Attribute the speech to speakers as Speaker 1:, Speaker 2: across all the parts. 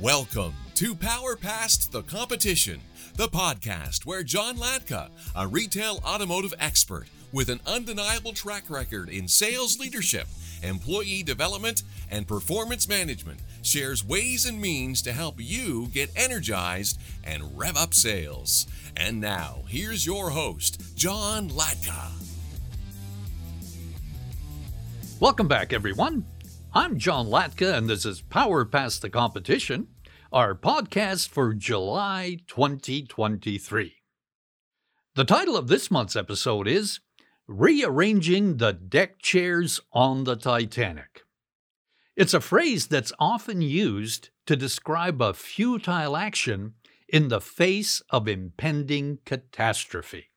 Speaker 1: Welcome to Power Past the Competition, the podcast where John Latka, a retail automotive expert with an undeniable track record in sales leadership, employee development, and performance management, shares ways and means to help you get energized and rev up sales. And now, here's your host, John Latka.
Speaker 2: Welcome back, everyone. I'm John Latka, and this is Power Past the Competition, our podcast for July 2023. The title of this month's episode is Rearranging the Deck Chairs on the Titanic. It's a phrase that's often used to describe a futile action in the face of impending catastrophe.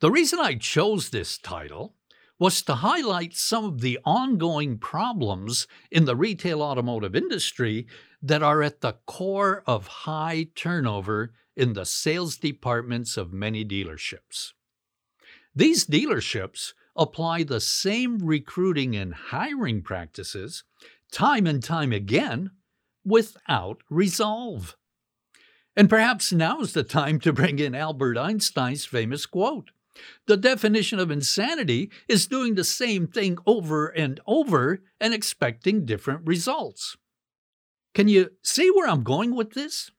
Speaker 2: The reason I chose this title was to highlight some of the ongoing problems in the retail automotive industry that are at the core of high turnover in the sales departments of many dealerships. These dealerships apply the same recruiting and hiring practices time and time again without resolve. And perhaps now's the time to bring in Albert Einstein's famous quote the definition of insanity is doing the same thing over and over and expecting different results. Can you see where I'm going with this?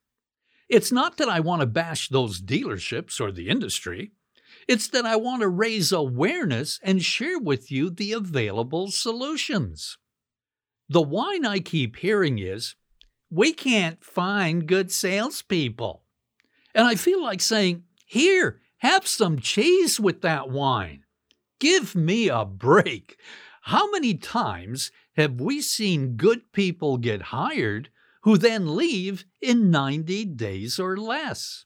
Speaker 2: It's not that I want to bash those dealerships or the industry. It's that I want to raise awareness and share with you the available solutions. The whine I keep hearing is, we can't find good salespeople. And I feel like saying, here, have some cheese with that wine. Give me a break. How many times have we seen good people get hired who then leave in 90 days or less?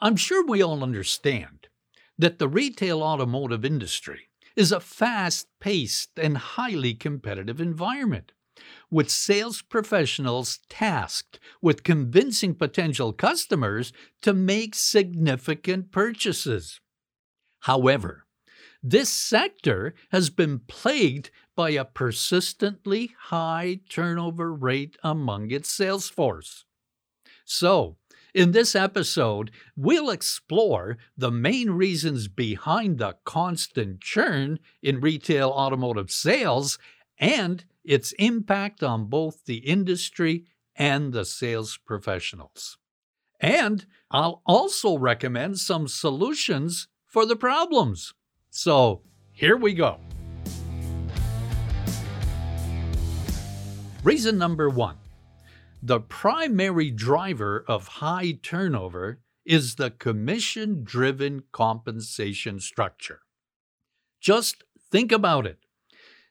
Speaker 2: I'm sure we all understand that the retail automotive industry is a fast paced and highly competitive environment with sales professionals tasked with convincing potential customers to make significant purchases. However, this sector has been plagued by a persistently high turnover rate among its sales force. So, in this episode, we'll explore the main reasons behind the constant churn in retail automotive sales and its impact on both the industry and the sales professionals. And I'll also recommend some solutions for the problems. So here we go. Reason number one the primary driver of high turnover is the commission driven compensation structure. Just think about it.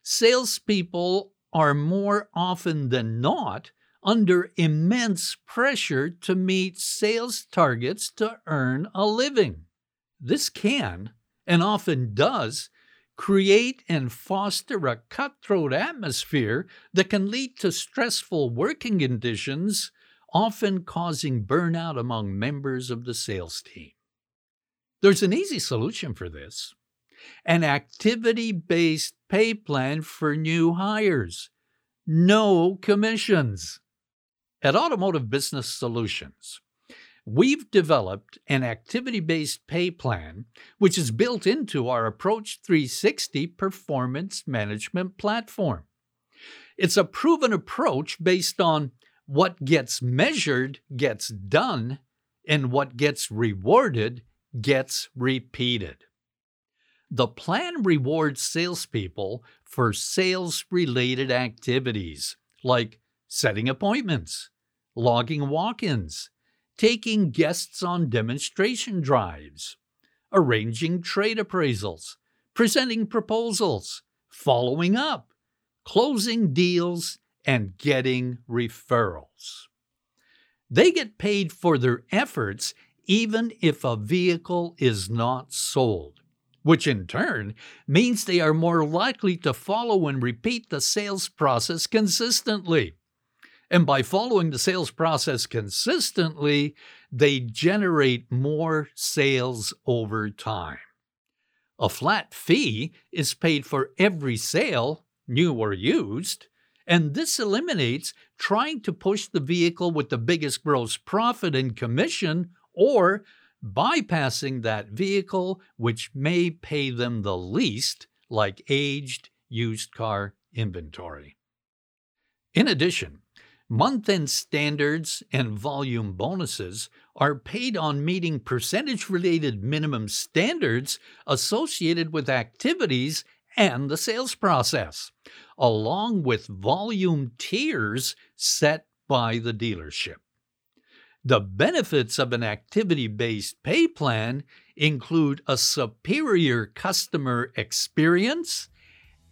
Speaker 2: Salespeople are more often than not under immense pressure to meet sales targets to earn a living. This can, and often does, create and foster a cutthroat atmosphere that can lead to stressful working conditions, often causing burnout among members of the sales team. There's an easy solution for this an activity based pay plan for new hires. No commissions. At Automotive Business Solutions, we've developed an activity based pay plan which is built into our Approach 360 performance management platform. It's a proven approach based on what gets measured gets done, and what gets rewarded gets repeated. The plan rewards salespeople for sales related activities like setting appointments, logging walk ins, taking guests on demonstration drives, arranging trade appraisals, presenting proposals, following up, closing deals, and getting referrals. They get paid for their efforts even if a vehicle is not sold which in turn means they are more likely to follow and repeat the sales process consistently. And by following the sales process consistently, they generate more sales over time. A flat fee is paid for every sale, new or used, And this eliminates trying to push the vehicle with the biggest gross profit and commission or bypassing that vehicle which may pay them the least, like aged used car inventory. In addition, month end standards and volume bonuses are paid on meeting percentage related minimum standards associated with activities and the sales process, along with volume tiers set by the dealership. The benefits of an activity based pay plan include a superior customer experience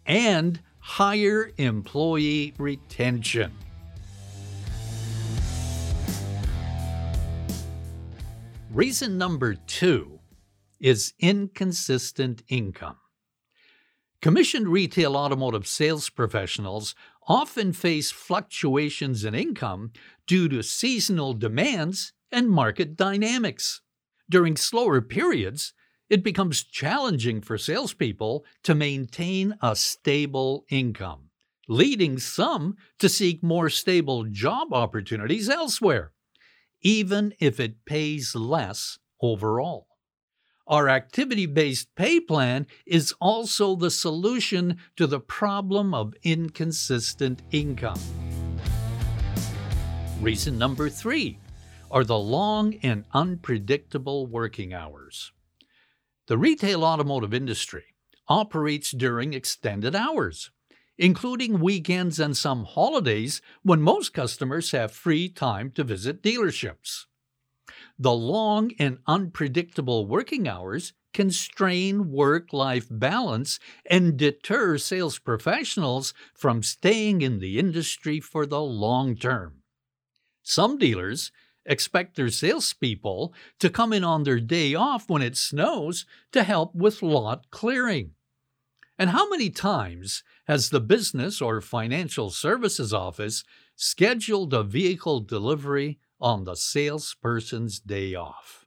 Speaker 2: and higher employee retention. Reason number two is inconsistent income. Commissioned retail automotive sales professionals often face fluctuations in income due to seasonal demands and market dynamics. During slower periods, it becomes challenging for salespeople to maintain a stable income, leading some to seek more stable job opportunities elsewhere even if it pays less overall. Our activity based pay plan is also the solution to the problem of inconsistent income. Reason number three are the long and unpredictable working hours. The retail automotive industry operates during extended hours including weekends and some holidays when most customers have free time to visit dealerships. The long and unpredictable working hours can strain work life balance and deter sales professionals from staying in the industry for the long term. Some dealers expect their salespeople to come in on their day off when it snows to help with lot clearing. And how many times has the business or financial services office scheduled a vehicle delivery on the salesperson's day off?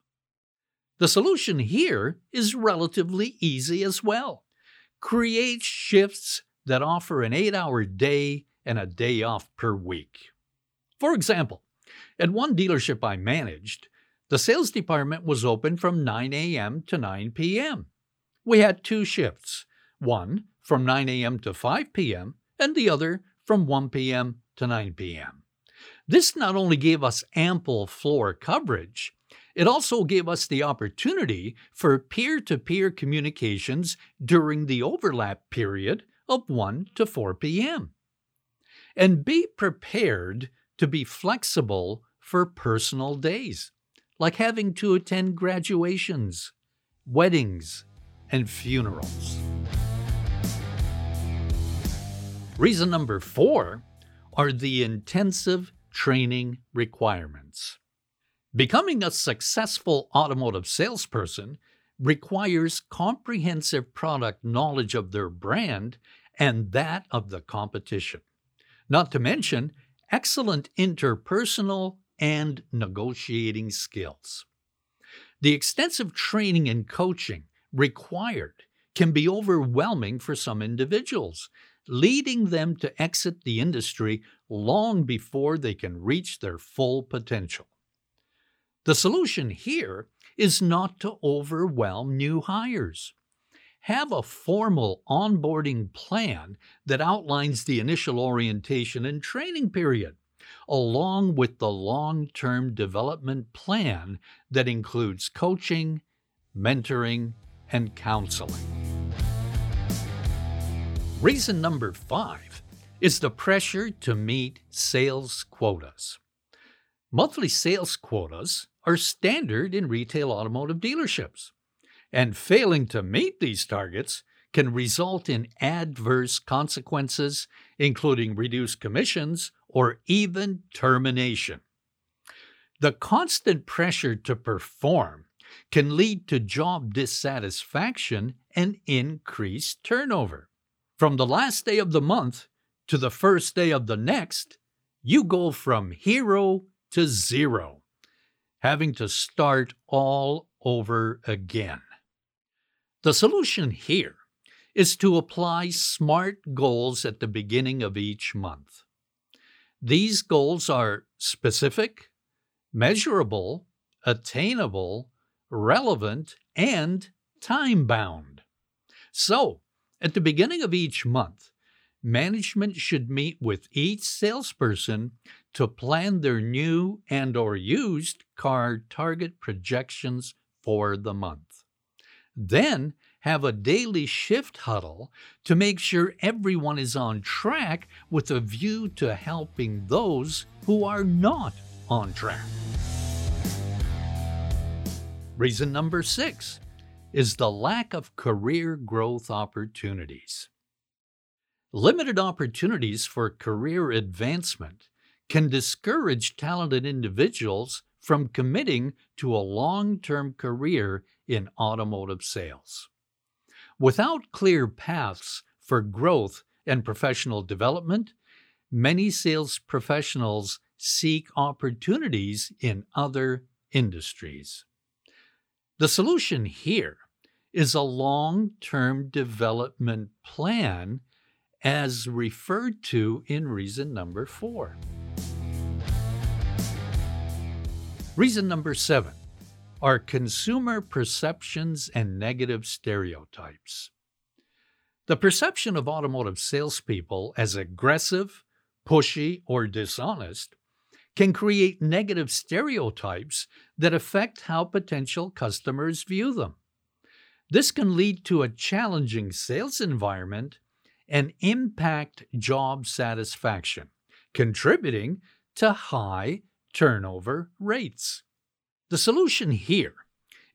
Speaker 2: The solution here is relatively easy as well. Create shifts that offer an eight hour day and a day off per week. For example, at one dealership I managed, the sales department was open from 9 a.m. to 9 p.m. We had two shifts one from 9 a.m. to 5 p.m., and the other from 1 p.m. to 9 p.m. This not only gave us ample floor coverage, it also gave us the opportunity for peer to peer communications during the overlap period of 1 to 4 p.m. And be prepared to be flexible for personal days, like having to attend graduations, weddings, and funerals. Reason number four are the intensive training requirements. Becoming a successful automotive salesperson requires comprehensive product knowledge of their brand and that of the competition, not to mention excellent interpersonal and negotiating skills. The extensive training and coaching required can be overwhelming for some individuals, leading them to exit the industry long before they can reach their full potential. The solution here is not to overwhelm new hires. Have a formal onboarding plan that outlines the initial orientation and training period, along with the long term development plan that includes coaching, mentoring, and counseling. Reason number five is the pressure to meet sales quotas. Monthly sales quotas are standard in retail automotive dealerships, and failing to meet these targets can result in adverse consequences, including reduced commissions or even termination. The constant pressure to perform can lead to job dissatisfaction and increased turnover. From the last day of the month to the first day of the next, you go from hero to zero, having to start all over again. The solution here is to apply SMART goals at the beginning of each month. These goals are specific, measurable, attainable, relevant, and time bound. So, at the beginning of each month, management should meet with each salesperson to plan their new and or used car target projections for the month. Then have a daily shift huddle to make sure everyone is on track with a view to helping those who are not on track. Reason number six is the lack of career growth opportunities. Limited opportunities for career advancement can discourage talented individuals from committing to a long term career in automotive sales. Without clear paths for growth and professional development, many sales professionals seek opportunities in other industries. The solution here is a long term development plan as referred to in reason number four. Reason number seven are consumer perceptions and negative stereotypes. The perception of automotive salespeople as aggressive, pushy, or dishonest can create negative stereotypes that affect how potential customers view them. This can lead to a challenging sales environment and impact job satisfaction, contributing to high turnover rates. The solution here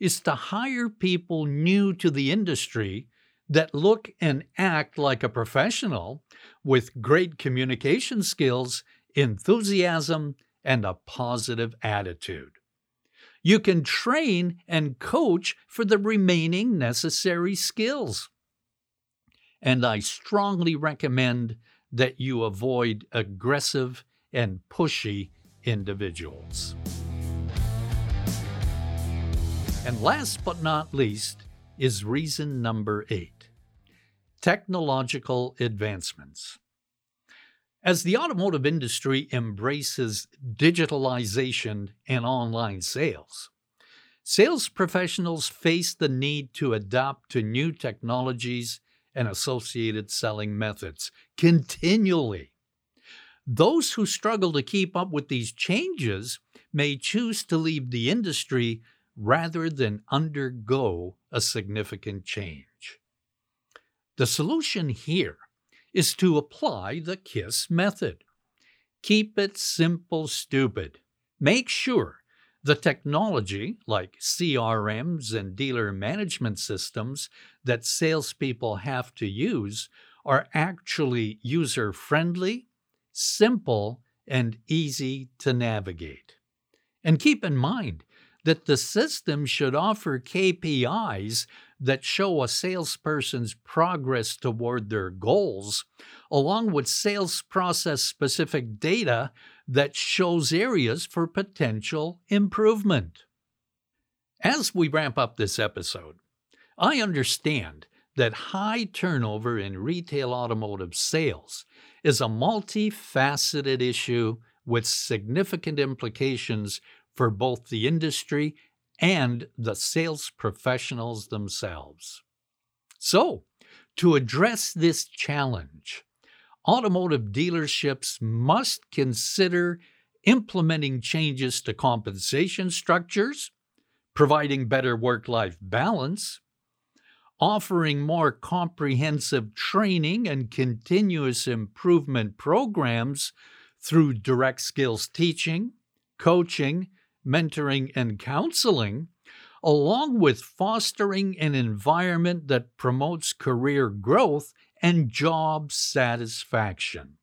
Speaker 2: is to hire people new to the industry that look and act like a professional with great communication skills, enthusiasm, and a positive attitude. You can train and coach for the remaining necessary skills. And I strongly recommend that you avoid aggressive and pushy individuals. And last but not least is reason number eight technological advancements. As the automotive industry embraces digitalization and online sales, sales professionals face the need to adapt to new technologies and associated selling methods continually. Those who struggle to keep up with these changes may choose to leave the industry rather than undergo a significant change. The solution here is to apply the KISS method. Keep it simple, stupid. Make sure the technology, like CRMs and dealer management systems that salespeople have to use, are actually user friendly, simple, and easy to navigate. And keep in mind that the system should offer KPIs that show a salesperson's progress toward their goals, along with sales process specific data that shows areas for potential improvement. As we wrap up this episode, I understand that high turnover in retail automotive sales is a multifaceted issue with significant implications for both the industry and the sales professionals themselves. So, to address this challenge, automotive dealerships must consider implementing changes to compensation structures, providing better work life balance, offering more comprehensive training and continuous improvement programs through direct skills teaching, coaching, mentoring, and counseling, along with fostering an environment that promotes career growth and job satisfaction.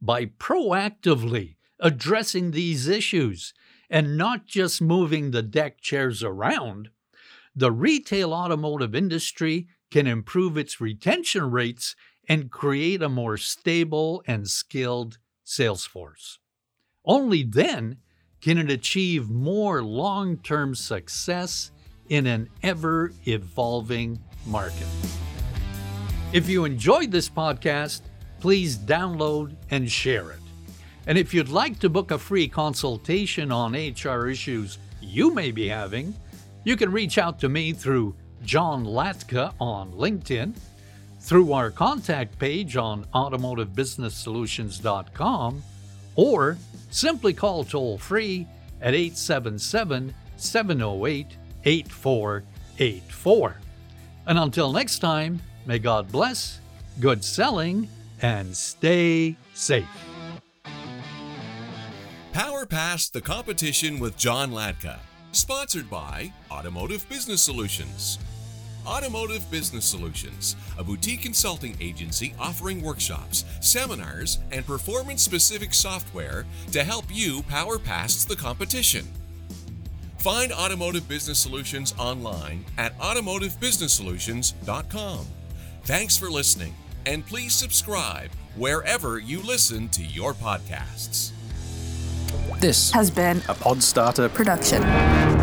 Speaker 2: By proactively addressing these issues and not just moving the deck chairs around, the retail automotive industry can improve its retention rates and create a more stable and skilled sales force. Only then can it achieve more long term success in an ever evolving market. If you enjoyed this podcast, please download and share it. And if you'd like to book a free consultation on HR issues you may be having, you can reach out to me through John Latka on LinkedIn, through our contact page on automotivebusinesssolutions.com, or simply call toll free at 877 708 8484. And until next time, may God bless, good selling, and stay safe.
Speaker 1: Power Past the Competition with John Latka, sponsored by Automotive Business Solutions. Automotive Business Solutions, a boutique consulting agency offering workshops, seminars, and performance specific software to help you power past the competition. Find Automotive Business Solutions online at automotivebusinesssolutions.com. Thanks for listening, and please subscribe wherever you listen to your podcasts.
Speaker 3: This
Speaker 4: has been
Speaker 3: a Podstarter
Speaker 4: production.